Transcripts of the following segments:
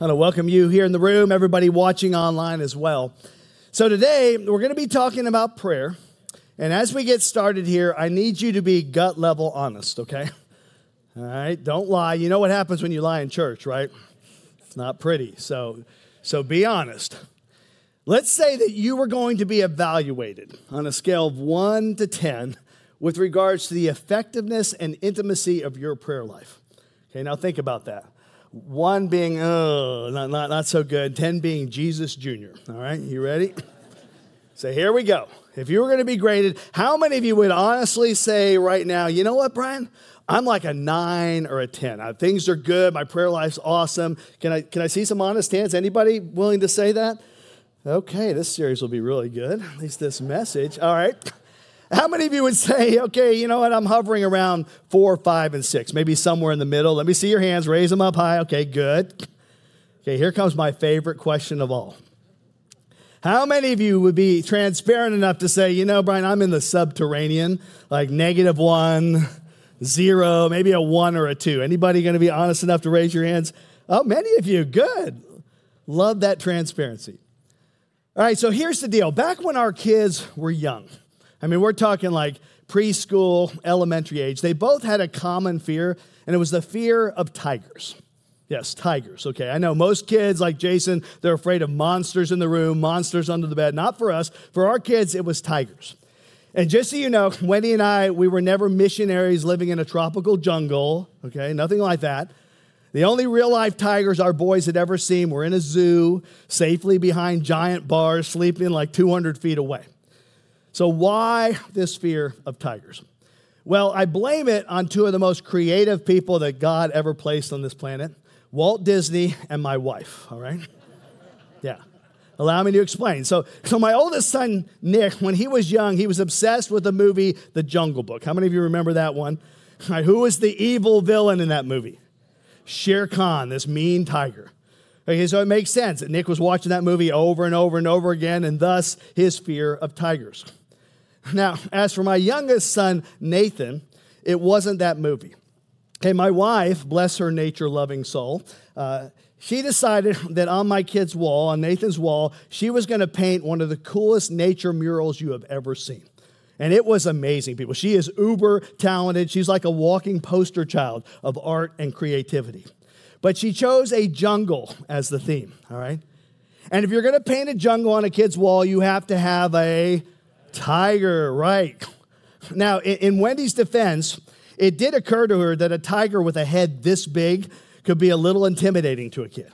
I want to welcome you here in the room, everybody watching online as well. So, today we're going to be talking about prayer. And as we get started here, I need you to be gut level honest, okay? All right, don't lie. You know what happens when you lie in church, right? It's not pretty. So, so be honest. Let's say that you were going to be evaluated on a scale of 1 to 10 with regards to the effectiveness and intimacy of your prayer life. Okay, now think about that. One being, oh, not, not, not so good. 10 being Jesus Jr. All right, you ready? So here we go. If you were going to be graded, how many of you would honestly say right now, you know what, Brian? I'm like a nine or a 10. Uh, things are good. My prayer life's awesome. Can I, can I see some honest hands? Anybody willing to say that? Okay, this series will be really good, at least this message. All right. How many of you would say, okay, you know what, I'm hovering around four, five, and six, maybe somewhere in the middle? Let me see your hands, raise them up high. Okay, good. Okay, here comes my favorite question of all. How many of you would be transparent enough to say, you know, Brian, I'm in the subterranean, like negative one, zero, maybe a one or a two? Anybody going to be honest enough to raise your hands? Oh, many of you, good. Love that transparency. All right, so here's the deal. Back when our kids were young, I mean, we're talking like preschool, elementary age. They both had a common fear, and it was the fear of tigers. Yes, tigers. Okay, I know most kids, like Jason, they're afraid of monsters in the room, monsters under the bed. Not for us. For our kids, it was tigers. And just so you know, Wendy and I, we were never missionaries living in a tropical jungle. Okay, nothing like that. The only real life tigers our boys had ever seen were in a zoo, safely behind giant bars, sleeping like 200 feet away. So, why this fear of tigers? Well, I blame it on two of the most creative people that God ever placed on this planet Walt Disney and my wife, all right? Yeah. Allow me to explain. So, so my oldest son, Nick, when he was young, he was obsessed with the movie The Jungle Book. How many of you remember that one? Who was the evil villain in that movie? Shere Khan, this mean tiger. Okay, so it makes sense that Nick was watching that movie over and over and over again, and thus his fear of tigers. Now, as for my youngest son, Nathan, it wasn't that movie. Okay, my wife, bless her nature loving soul, uh, she decided that on my kid's wall, on Nathan's wall, she was going to paint one of the coolest nature murals you have ever seen. And it was amazing, people. She is uber talented. She's like a walking poster child of art and creativity. But she chose a jungle as the theme, all right? And if you're going to paint a jungle on a kid's wall, you have to have a tiger, right? Now, in Wendy's defense, it did occur to her that a tiger with a head this big could be a little intimidating to a kid.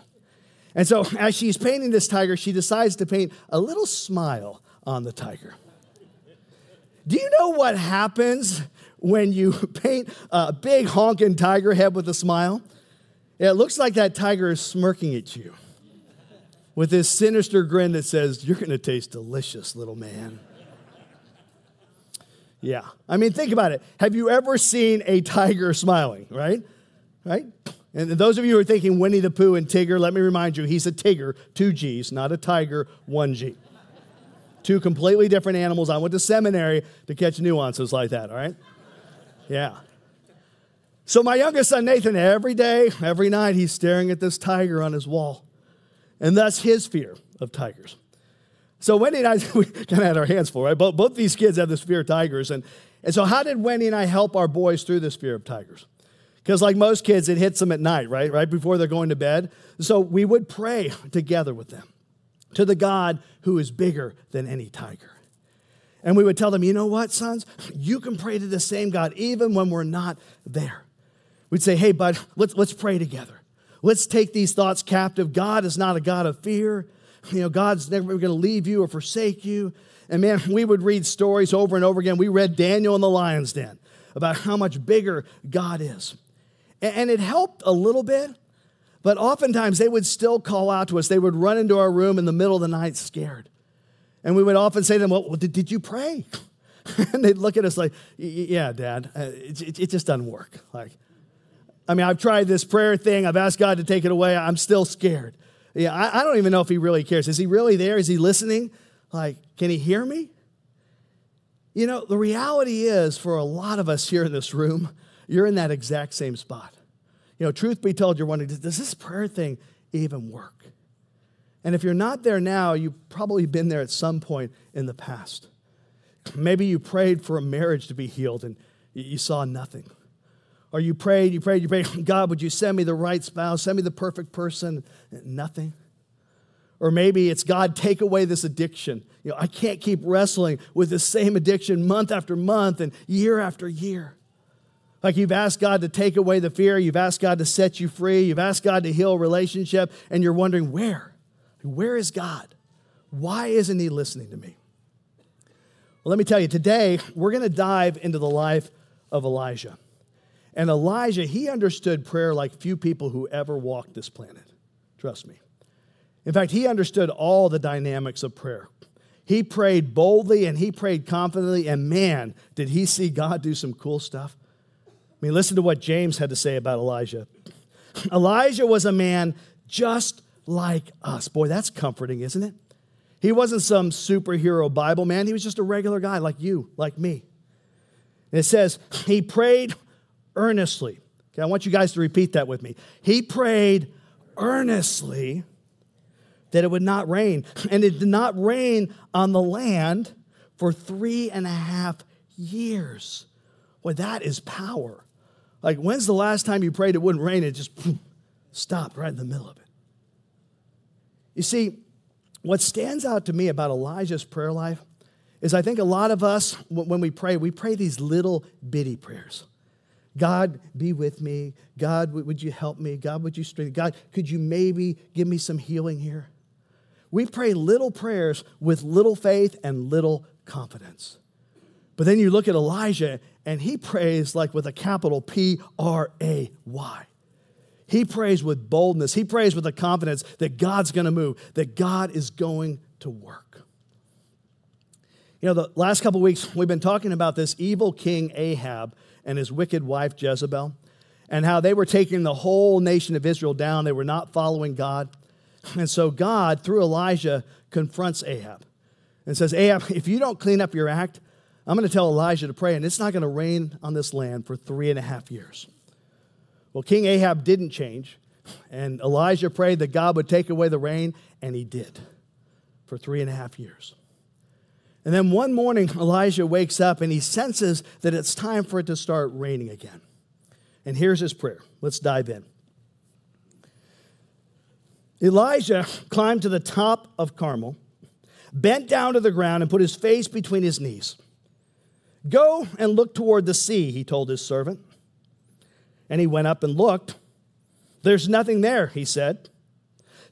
And so, as she's painting this tiger, she decides to paint a little smile on the tiger. Do you know what happens when you paint a big honking tiger head with a smile? It looks like that tiger is smirking at you with this sinister grin that says, You're going to taste delicious, little man. Yeah. I mean, think about it. Have you ever seen a tiger smiling, right? Right? And those of you who are thinking Winnie the Pooh and Tigger, let me remind you, he's a Tigger, two G's, not a tiger, one G. Two completely different animals. I went to seminary to catch nuances like that, all right? Yeah. So my youngest son, Nathan, every day, every night, he's staring at this tiger on his wall. And that's his fear of tigers. So Wendy and I, kind of had our hands full, right? Both, both these kids have this fear of tigers. And, and so how did Wendy and I help our boys through this fear of tigers? Because like most kids, it hits them at night, right? Right before they're going to bed. So we would pray together with them to the God who is bigger than any tiger. And we would tell them, you know what, sons? You can pray to the same God even when we're not there. We'd say, hey, bud, let's, let's pray together. Let's take these thoughts captive. God is not a God of fear. You know, God's never going to leave you or forsake you. And man, we would read stories over and over again. We read Daniel in the lion's den about how much bigger God is. And it helped a little bit, But oftentimes they would still call out to us. They would run into our room in the middle of the night scared. And we would often say to them, Well, did, you pray? and they'd look at us like, Yeah, Dad, uh, it just doesn't work. Like, I mean, I've tried this prayer thing, I've asked God to take it away, I'm still scared. Yeah, I, I don't even know if He really cares. Is He really there? Is He listening? Like, can He hear me? You know, the reality is for a lot of us here in this room, you're in that exact same spot. You know, truth be told, you're wondering, does this prayer thing even work? And if you're not there now, you've probably been there at some point in the past. Maybe you prayed for a marriage to be healed and you saw nothing. Or you prayed, you prayed, you prayed, God, would you send me the right spouse, send me the perfect person? Nothing. Or maybe it's God, take away this addiction. You know, I can't keep wrestling with the same addiction month after month and year after year. Like you've asked God to take away the fear, you've asked God to set you free, you've asked God to heal relationship, and you're wondering, where? Where is God? Why isn't He listening to me? Well, let me tell you, today we're going to dive into the life of Elijah. And Elijah, he understood prayer like few people who ever walked this planet. Trust me. In fact, he understood all the dynamics of prayer. He prayed boldly and he prayed confidently, and man, did he see God do some cool stuff. I mean, listen to what James had to say about Elijah. Elijah was a man just like us. Boy, that's comforting, isn't it? He wasn't some superhero Bible man. He was just a regular guy like you, like me. And it says, he prayed earnestly. Okay, I want you guys to repeat that with me. He prayed earnestly that it would not rain. And it did not rain on the land for three and a half years. Boy, that is power. Like, when's the last time you prayed it wouldn't rain? It just stopped right in the middle of it. You see, what stands out to me about Elijah's prayer life is I think a lot of us, when we pray, we pray these little bitty prayers. God, be with me. God, would you help me? God, would you strengthen? God, could you maybe give me some healing here? We pray little prayers with little faith and little confidence. But then you look at Elijah and he prays like with a capital P R A Y. He prays with boldness. He prays with a confidence that God's going to move, that God is going to work. You know, the last couple weeks we've been talking about this evil king Ahab and his wicked wife Jezebel and how they were taking the whole nation of Israel down. They were not following God. And so God, through Elijah, confronts Ahab and says, Ahab, if you don't clean up your act, I'm going to tell Elijah to pray, and it's not going to rain on this land for three and a half years. Well, King Ahab didn't change, and Elijah prayed that God would take away the rain, and he did for three and a half years. And then one morning, Elijah wakes up and he senses that it's time for it to start raining again. And here's his prayer. Let's dive in. Elijah climbed to the top of Carmel, bent down to the ground, and put his face between his knees. Go and look toward the sea, he told his servant. And he went up and looked. There's nothing there, he said.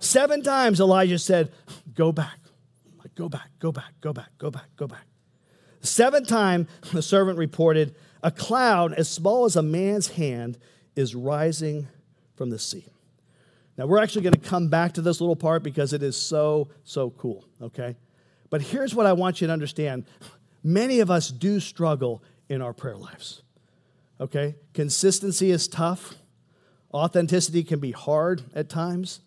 Seven times Elijah said, Go back, go back, go back, go back, go back, go back. Seventh time, the servant reported, A cloud as small as a man's hand is rising from the sea. Now, we're actually going to come back to this little part because it is so, so cool, okay? But here's what I want you to understand many of us do struggle in our prayer lives. Okay? Consistency is tough. Authenticity can be hard at times.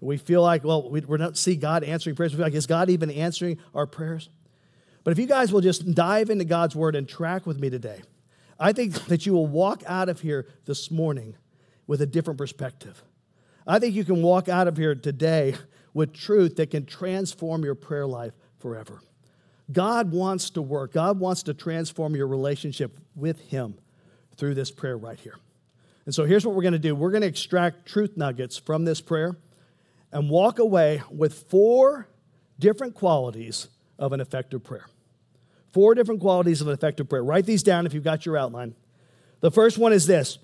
We feel like, well, we, we don't see God answering prayers. We feel like, is God even answering our prayers? But if you guys will just dive into God's word and track with me today, I think that you will walk out of here this morning with a different perspective. I think you can walk out of here today with truth that can transform your prayer life forever. God wants to work, God wants to transform your relationship with Him through this prayer right here. And so here's what we're going to do we're going to extract truth nuggets from this prayer and walk away with four different qualities of an effective prayer. Four different qualities of an effective prayer. Write these down if you've got your outline. The first one is this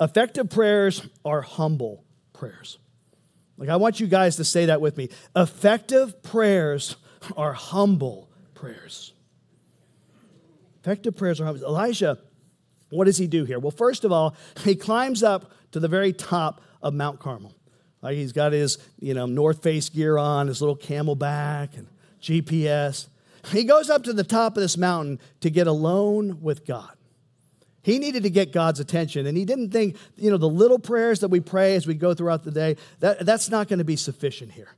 effective prayers are humble prayers. Like, I want you guys to say that with me. Effective prayers are humble prayers. Effective prayers are humble. Elijah, what does he do here? Well, first of all, he climbs up to the very top of Mount Carmel. Like he's got his, you know, North Face gear on, his little CamelBak and GPS. He goes up to the top of this mountain to get alone with God. He needed to get God's attention, and he didn't think, you know, the little prayers that we pray as we go throughout the day, that, that's not going to be sufficient here.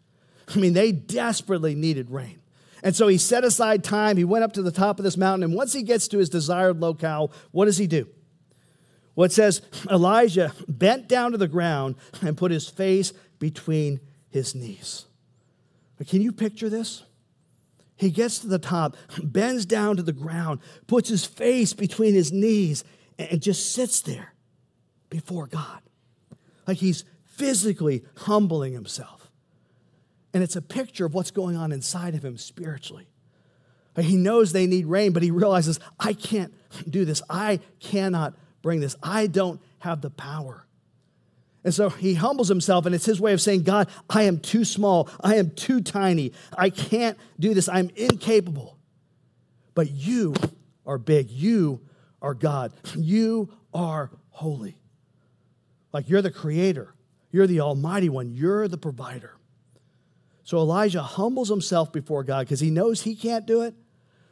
I mean, they desperately needed rain. And so he set aside time. He went up to the top of this mountain, and once he gets to his desired locale, what does he do? Well, it says Elijah bent down to the ground and put his face between his knees. Can you picture this? He gets to the top, bends down to the ground, puts his face between his knees, and just sits there before God. Like he's physically humbling himself. And it's a picture of what's going on inside of him spiritually. He knows they need rain, but he realizes, I can't do this. I cannot bring this. I don't have the power. And so he humbles himself, and it's his way of saying, God, I am too small. I am too tiny. I can't do this. I'm incapable. But you are big. You are God. You are holy. Like you're the creator, you're the almighty one, you're the provider. So Elijah humbles himself before God because he knows he can't do it,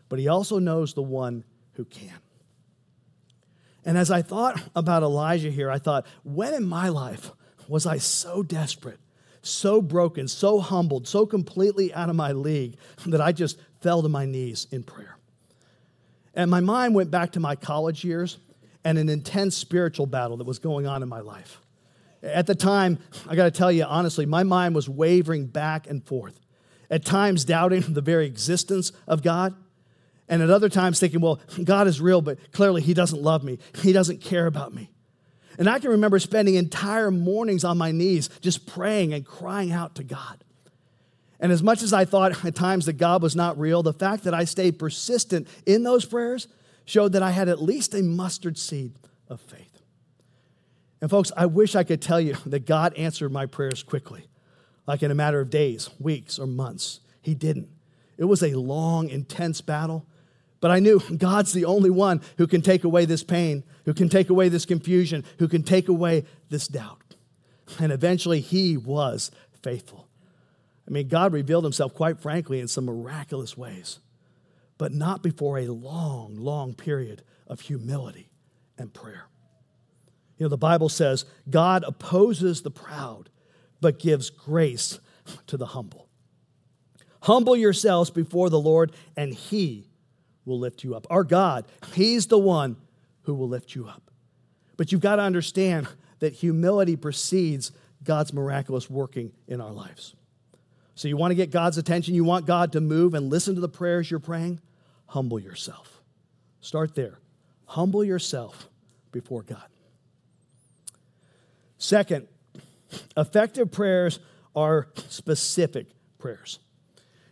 but he also knows the one who can. And as I thought about Elijah here, I thought, when in my life was I so desperate, so broken, so humbled, so completely out of my league that I just fell to my knees in prayer? And my mind went back to my college years and an intense spiritual battle that was going on in my life. At the time, I got to tell you honestly, my mind was wavering back and forth, at times doubting the very existence of God, and at other times thinking, well, God is real, but clearly He doesn't love me. He doesn't care about me. And I can remember spending entire mornings on my knees just praying and crying out to God. And as much as I thought at times that God was not real, the fact that I stayed persistent in those prayers showed that I had at least a mustard seed of faith. And folks, I wish I could tell you that God answered my prayers quickly, like in a matter of days, weeks, or months. He didn't. It was a long, intense battle, but I knew God's the only one who can take away this pain, who can take away this confusion, who can take away this doubt. And eventually, He was faithful. I mean, God revealed Himself, quite frankly, in some miraculous ways, but not before a long, long period of humility and prayer. You know, the Bible says God opposes the proud, but gives grace to the humble. Humble yourselves before the Lord, and He will lift you up. Our God, He's the one who will lift you up. But you've got to understand that humility precedes God's miraculous working in our lives. So you want to get God's attention, you want God to move and listen to the prayers you're praying? Humble yourself. Start there. Humble yourself before God. Second, effective prayers are specific prayers.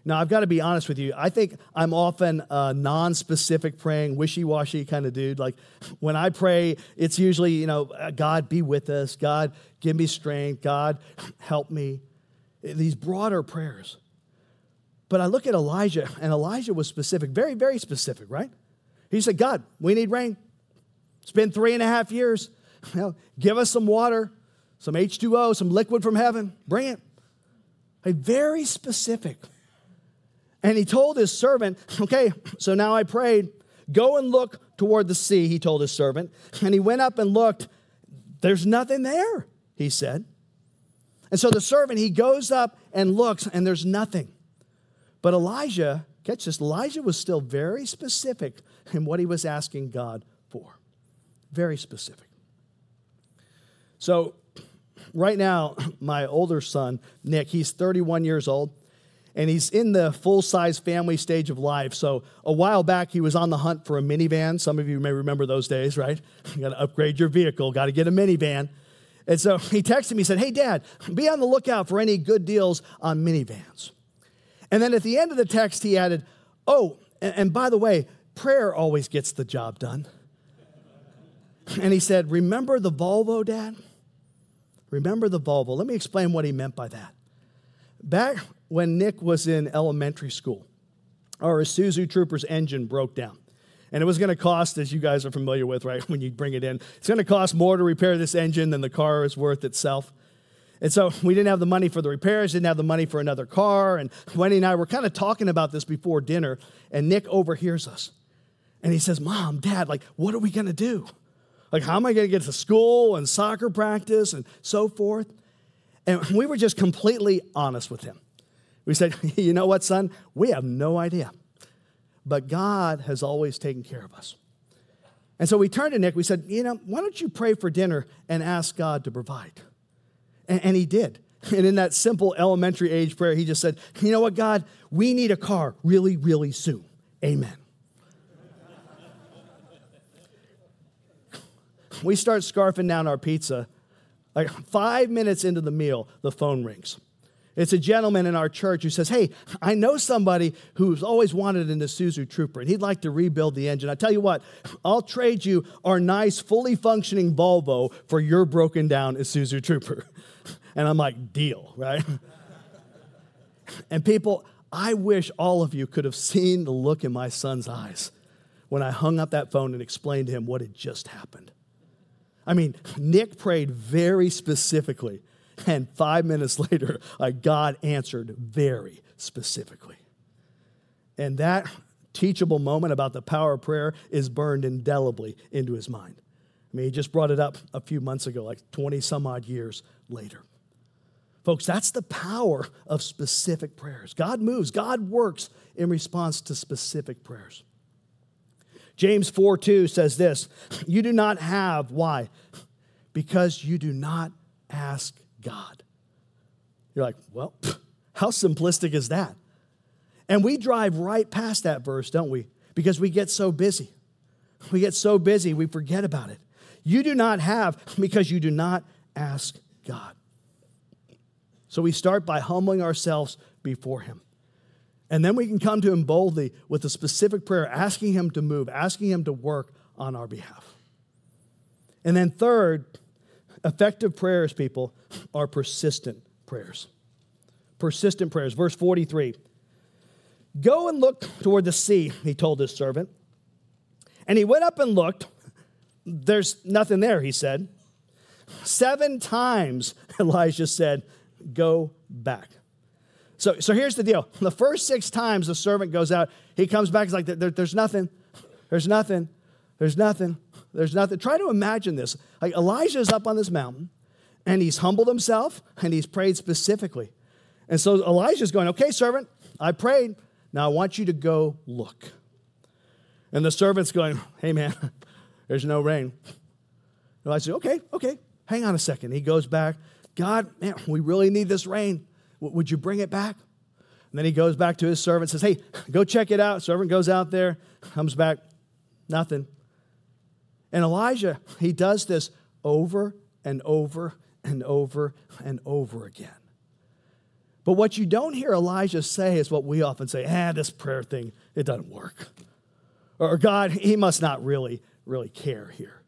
Now, I've got to be honest with you. I think I'm often a non specific praying, wishy washy kind of dude. Like when I pray, it's usually, you know, uh, God be with us. God give me strength. God help me. These broader prayers. But I look at Elijah, and Elijah was specific, very, very specific, right? He said, God, we need rain. It's been three and a half years. Give us some water, some H2O, some liquid from heaven. Bring it. A very specific. And he told his servant, Okay, so now I prayed, go and look toward the sea, he told his servant. And he went up and looked. There's nothing there, he said. And so the servant, he goes up and looks, and there's nothing. But Elijah, catch this, Elijah was still very specific in what he was asking God for. Very specific. So, right now, my older son, Nick, he's 31 years old and he's in the full size family stage of life. So, a while back, he was on the hunt for a minivan. Some of you may remember those days, right? You got to upgrade your vehicle, got to get a minivan. And so he texted me, he said, Hey, Dad, be on the lookout for any good deals on minivans. And then at the end of the text, he added, Oh, and, and by the way, prayer always gets the job done. And he said, Remember the Volvo, Dad? Remember the Volvo. Let me explain what he meant by that. Back when Nick was in elementary school, our Isuzu Trooper's engine broke down. And it was going to cost, as you guys are familiar with, right, when you bring it in, it's going to cost more to repair this engine than the car is worth itself. And so we didn't have the money for the repairs, didn't have the money for another car. And Wendy and I were kind of talking about this before dinner, and Nick overhears us. And he says, Mom, Dad, like, what are we going to do? Like, how am I going to get to school and soccer practice and so forth? And we were just completely honest with him. We said, You know what, son? We have no idea. But God has always taken care of us. And so we turned to Nick. We said, You know, why don't you pray for dinner and ask God to provide? And, and he did. And in that simple elementary age prayer, he just said, You know what, God? We need a car really, really soon. Amen. we start scarfing down our pizza. Like five minutes into the meal, the phone rings. It's a gentleman in our church who says, Hey, I know somebody who's always wanted an Isuzu Trooper, and he'd like to rebuild the engine. I tell you what, I'll trade you our nice, fully functioning Volvo for your broken down Isuzu Trooper. And I'm like, Deal, right? and people, I wish all of you could have seen the look in my son's eyes when I hung up that phone and explained to him what had just happened. I mean, Nick prayed very specifically, and five minutes later, like God answered very specifically. And that teachable moment about the power of prayer is burned indelibly into his mind. I mean, he just brought it up a few months ago, like 20 some odd years later. Folks, that's the power of specific prayers. God moves, God works in response to specific prayers. James 4 2 says this You do not have, why? Because you do not ask God. You're like, well, how simplistic is that? And we drive right past that verse, don't we? Because we get so busy. We get so busy, we forget about it. You do not have because you do not ask God. So we start by humbling ourselves before Him. And then we can come to Him boldly with a specific prayer, asking Him to move, asking Him to work on our behalf. And then, third, effective prayers, people, are persistent prayers. Persistent prayers. Verse 43 Go and look toward the sea, he told his servant. And he went up and looked. There's nothing there, he said. Seven times Elijah said, Go back. So, so here's the deal. The first six times the servant goes out, he comes back, he's like, there, there's nothing, there's nothing, there's nothing, there's nothing. Try to imagine this. Like Elijah is up on this mountain, and he's humbled himself, and he's prayed specifically. And so Elijah's going, okay, servant, I prayed. Now I want you to go look. And the servant's going, hey, man, there's no rain. Elijah, says, okay, okay, hang on a second. He goes back. God, man, we really need this rain. Would you bring it back? And then he goes back to his servant, says, Hey, go check it out. Servant goes out there, comes back, nothing. And Elijah, he does this over and over and over and over again. But what you don't hear Elijah say is what we often say, ah, this prayer thing, it doesn't work. Or God, he must not really, really care here.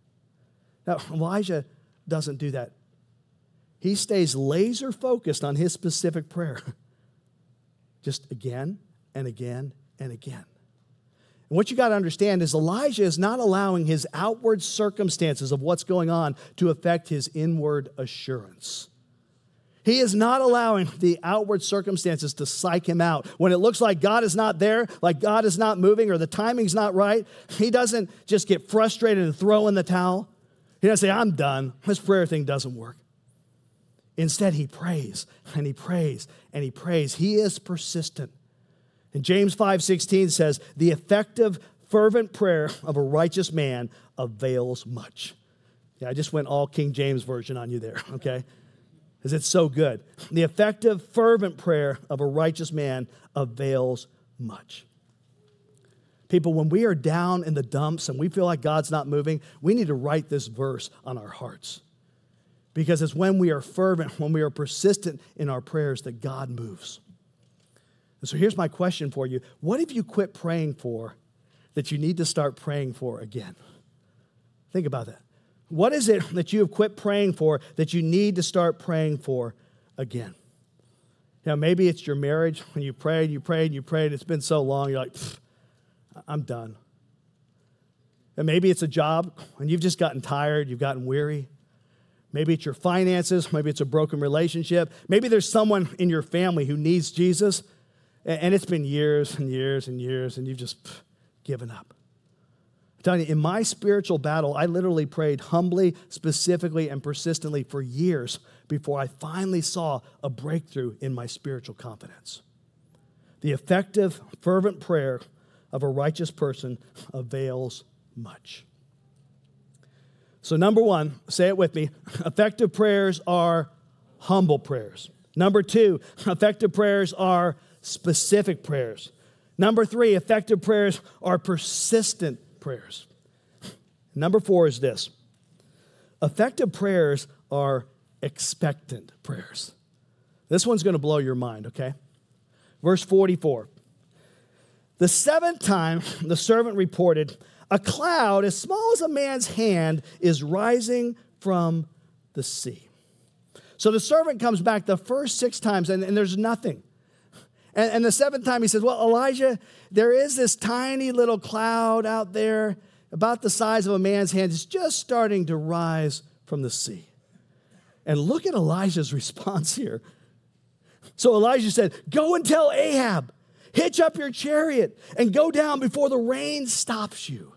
Now, Elijah doesn't do that he stays laser focused on his specific prayer. Just again and again and again. What you got to understand is Elijah is not allowing his outward circumstances of what's going on to affect his inward assurance. He is not allowing the outward circumstances to psych him out. When it looks like God is not there, like God is not moving, or the timing's not right, he doesn't just get frustrated and throw in the towel. He doesn't say, I'm done. This prayer thing doesn't work. Instead, he prays and he prays and he prays. He is persistent. And James 5:16 says, "The effective fervent prayer of a righteous man avails much." Yeah, I just went all King James version on you there, okay? Because it's so good. The effective fervent prayer of a righteous man avails much. People, when we are down in the dumps and we feel like God's not moving, we need to write this verse on our hearts. Because it's when we are fervent, when we are persistent in our prayers, that God moves. And so here's my question for you What have you quit praying for that you need to start praying for again? Think about that. What is it that you have quit praying for that you need to start praying for again? Now, maybe it's your marriage when you prayed, you prayed, you prayed, it's been so long, you're like, I'm done. And maybe it's a job and you've just gotten tired, you've gotten weary. Maybe it's your finances, maybe it's a broken relationship, maybe there's someone in your family who needs Jesus, and it's been years and years and years, and you've just given up. I'm telling you, in my spiritual battle, I literally prayed humbly, specifically, and persistently for years before I finally saw a breakthrough in my spiritual confidence. The effective, fervent prayer of a righteous person avails much. So, number one, say it with me effective prayers are humble prayers. Number two, effective prayers are specific prayers. Number three, effective prayers are persistent prayers. Number four is this effective prayers are expectant prayers. This one's going to blow your mind, okay? Verse 44. The seventh time the servant reported, a cloud as small as a man's hand is rising from the sea. So the servant comes back the first six times and, and there's nothing. And, and, the seventh time he says, Well, Elijah, there is this tiny little cloud out there about the size of a man's hand. It's just starting to rise from the sea. And look at Elijah's response here. So Elijah said, Go and tell Ahab, hitch up your chariot and go down before the rain stops you.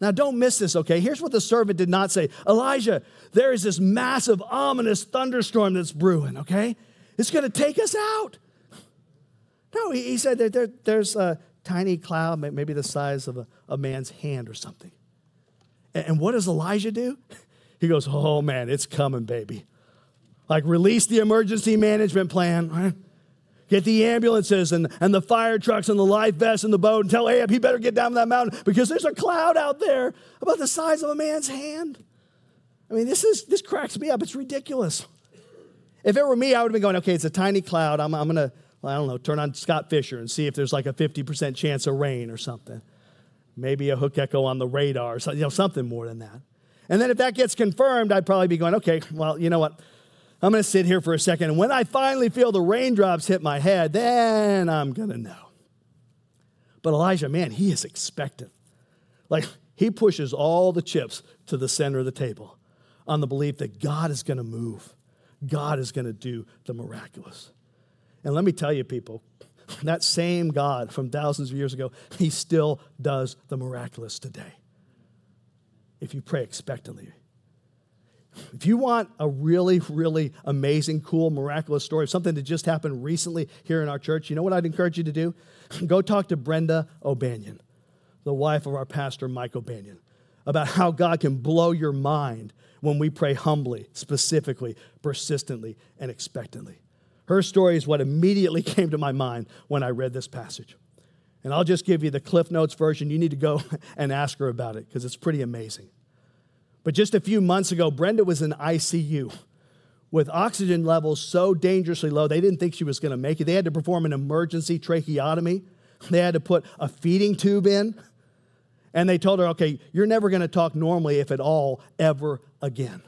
Now, don't miss this, okay? Here's what the servant did not say Elijah, there is this massive, ominous thunderstorm that's brewing, okay? It's gonna take us out. No, he, he said that there, there's a tiny cloud, maybe the size of a, a man's hand or something. And, and what does Elijah do? He goes, Oh man, it's coming, baby. Like, release the emergency management plan, right? Get the ambulances and, and the fire trucks and the life vests and the boat and tell Ahab he better get down that mountain because there's a cloud out there about the size of a man's hand. I mean, this is this cracks me up. It's ridiculous. If it were me, I would have been going, okay, it's a tiny cloud. I'm, I'm gonna, well, I don't know, turn on Scott Fisher and see if there's like a 50% chance of rain or something. Maybe a hook echo on the radar, so, you know, something more than that. And then if that gets confirmed, I'd probably be going, okay, well, you know what? I'm going to sit here for a second. And when I finally feel the raindrops hit my head, then I'm going to know. But Elijah, man, he is expectant. Like he pushes all the chips to the center of the table on the belief that God is going to move, God is going to do the miraculous. And let me tell you, people, that same God from thousands of years ago, he still does the miraculous today. If you pray expectantly, if you want a really, really amazing, cool, miraculous story, something that just happened recently here in our church, you know what I'd encourage you to do? Go talk to Brenda O'Banion, the wife of our pastor, Mike O'Banion, about how God can blow your mind when we pray humbly, specifically, persistently, and expectantly. Her story is what immediately came to my mind when I read this passage. And I'll just give you the Cliff Notes version. You need to go and ask her about it because it's pretty amazing. But just a few months ago, Brenda was in ICU with oxygen levels so dangerously low, they didn't think she was going to make it. They had to perform an emergency tracheotomy. They had to put a feeding tube in. And they told her, okay, you're never going to talk normally, if at all, ever again.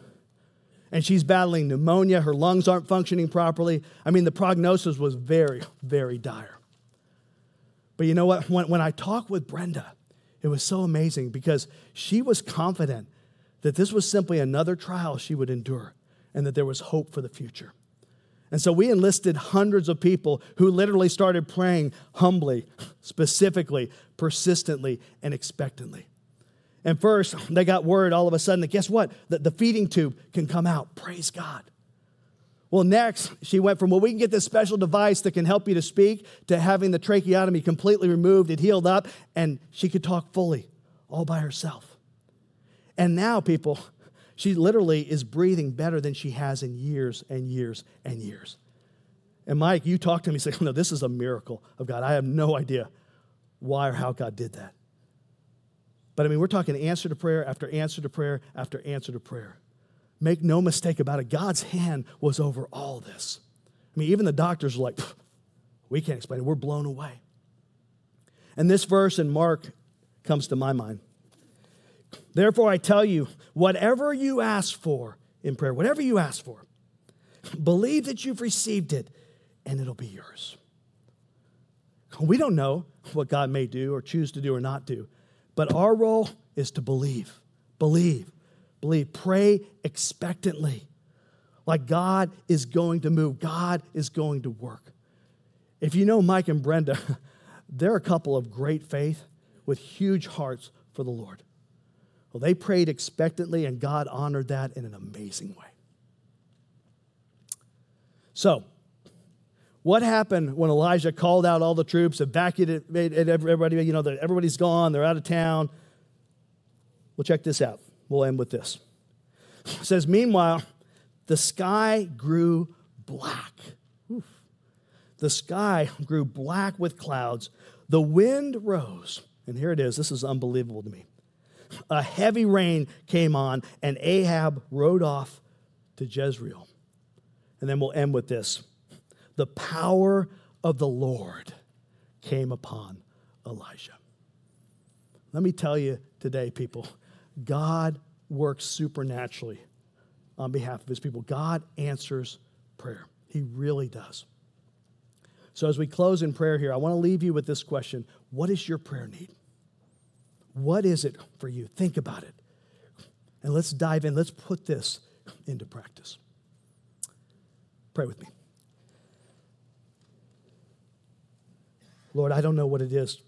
And she's battling pneumonia. Her lungs aren't functioning properly. I mean, the prognosis was very, very dire. But you know what? When, when I talked with Brenda, it was so amazing because she was confident that this was simply another trial she would endure and that there was hope for the future. And so we enlisted hundreds of people who literally started praying humbly, specifically, persistently, and expectantly. And first, they got word all of a sudden that guess what? That the feeding tube can come out. Praise God. Well, next, she went from, well, we can get this special device that can help you to speak to having the tracheotomy completely removed, it healed up, and she could talk fully, all by herself. And now, people, she literally is breathing better than she has in years and years and years. And Mike, you talked to me, and say, no, this is a miracle of God. I have no idea why or how God did that. But I mean, we're talking answer to prayer after answer to prayer after answer to prayer. Make no mistake about it, God's hand was over all this. I mean, even the doctors were like, we can't explain it. We're blown away. And this verse in Mark comes to my mind. Therefore, I tell you, whatever you ask for in prayer, whatever you ask for, believe that you've received it and it'll be yours. We don't know what God may do or choose to do or not do, but our role is to believe, believe, believe. Pray expectantly. Like God is going to move, God is going to work. If you know Mike and Brenda, they're a couple of great faith with huge hearts for the Lord. Well, they prayed expectantly, and God honored that in an amazing way. So, what happened when Elijah called out all the troops, evacuated everybody, you know, everybody's gone, they're out of town? Well, check this out. We'll end with this. It says, Meanwhile, the sky grew black. Oof. The sky grew black with clouds. The wind rose. And here it is. This is unbelievable to me. A heavy rain came on, and Ahab rode off to Jezreel. And then we'll end with this the power of the Lord came upon Elijah. Let me tell you today, people, God works supernaturally on behalf of his people. God answers prayer, he really does. So, as we close in prayer here, I want to leave you with this question What is your prayer need? What is it for you? Think about it. And let's dive in. Let's put this into practice. Pray with me. Lord, I don't know what it is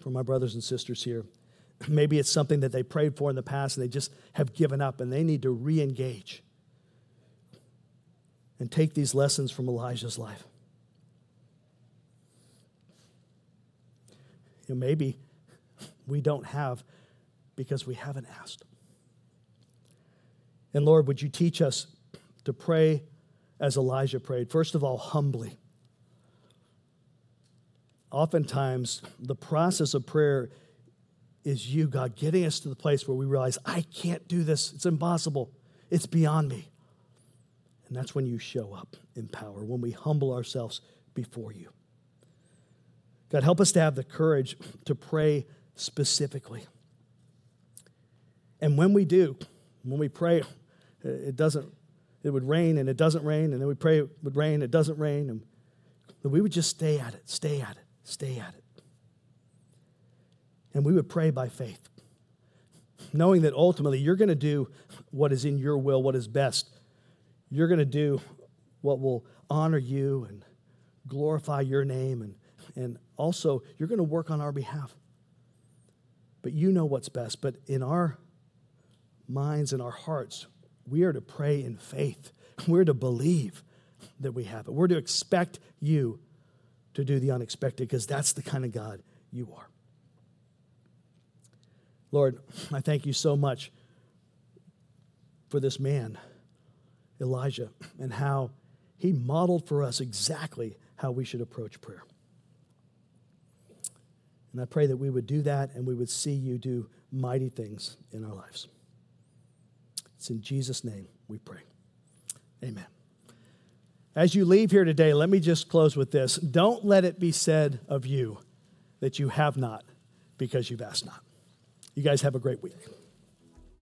for my brothers and sisters here. Maybe it's something that they prayed for in the past and they just have given up and they need to re engage and take these lessons from Elijah's life. You know, maybe we don't have because we haven't asked. And Lord, would you teach us to pray as Elijah prayed? First of all, humbly oftentimes the process of prayer is you, God, getting us to the place where we realize, I can't do this. It's impossible. It's beyond me. And that's when you show up in power, when we humble ourselves before you. God, help us to have the courage to pray specifically. And when we do, when we pray, it doesn't, it would rain and it doesn't rain, and then we pray it would rain, it doesn't rain, and we would just stay at it, stay at it. Stay at it. And we would pray by faith, knowing that ultimately you're going to do what is in your will, what is best. You're going to do what will honor you and glorify your name, and, and also you're going to work on our behalf. But you know what's best. But in our minds and our hearts, we are to pray in faith. We're to believe that we have it. We're to expect you to do the unexpected because that's the kind of God you are. Lord, I thank you so much for this man, Elijah, and how he modeled for us exactly how we should approach prayer. And I pray that we would do that and we would see you do mighty things in our lives. It's in Jesus' name we pray. Amen. As you leave here today, let me just close with this. Don't let it be said of you that you have not because you've asked not. You guys have a great week.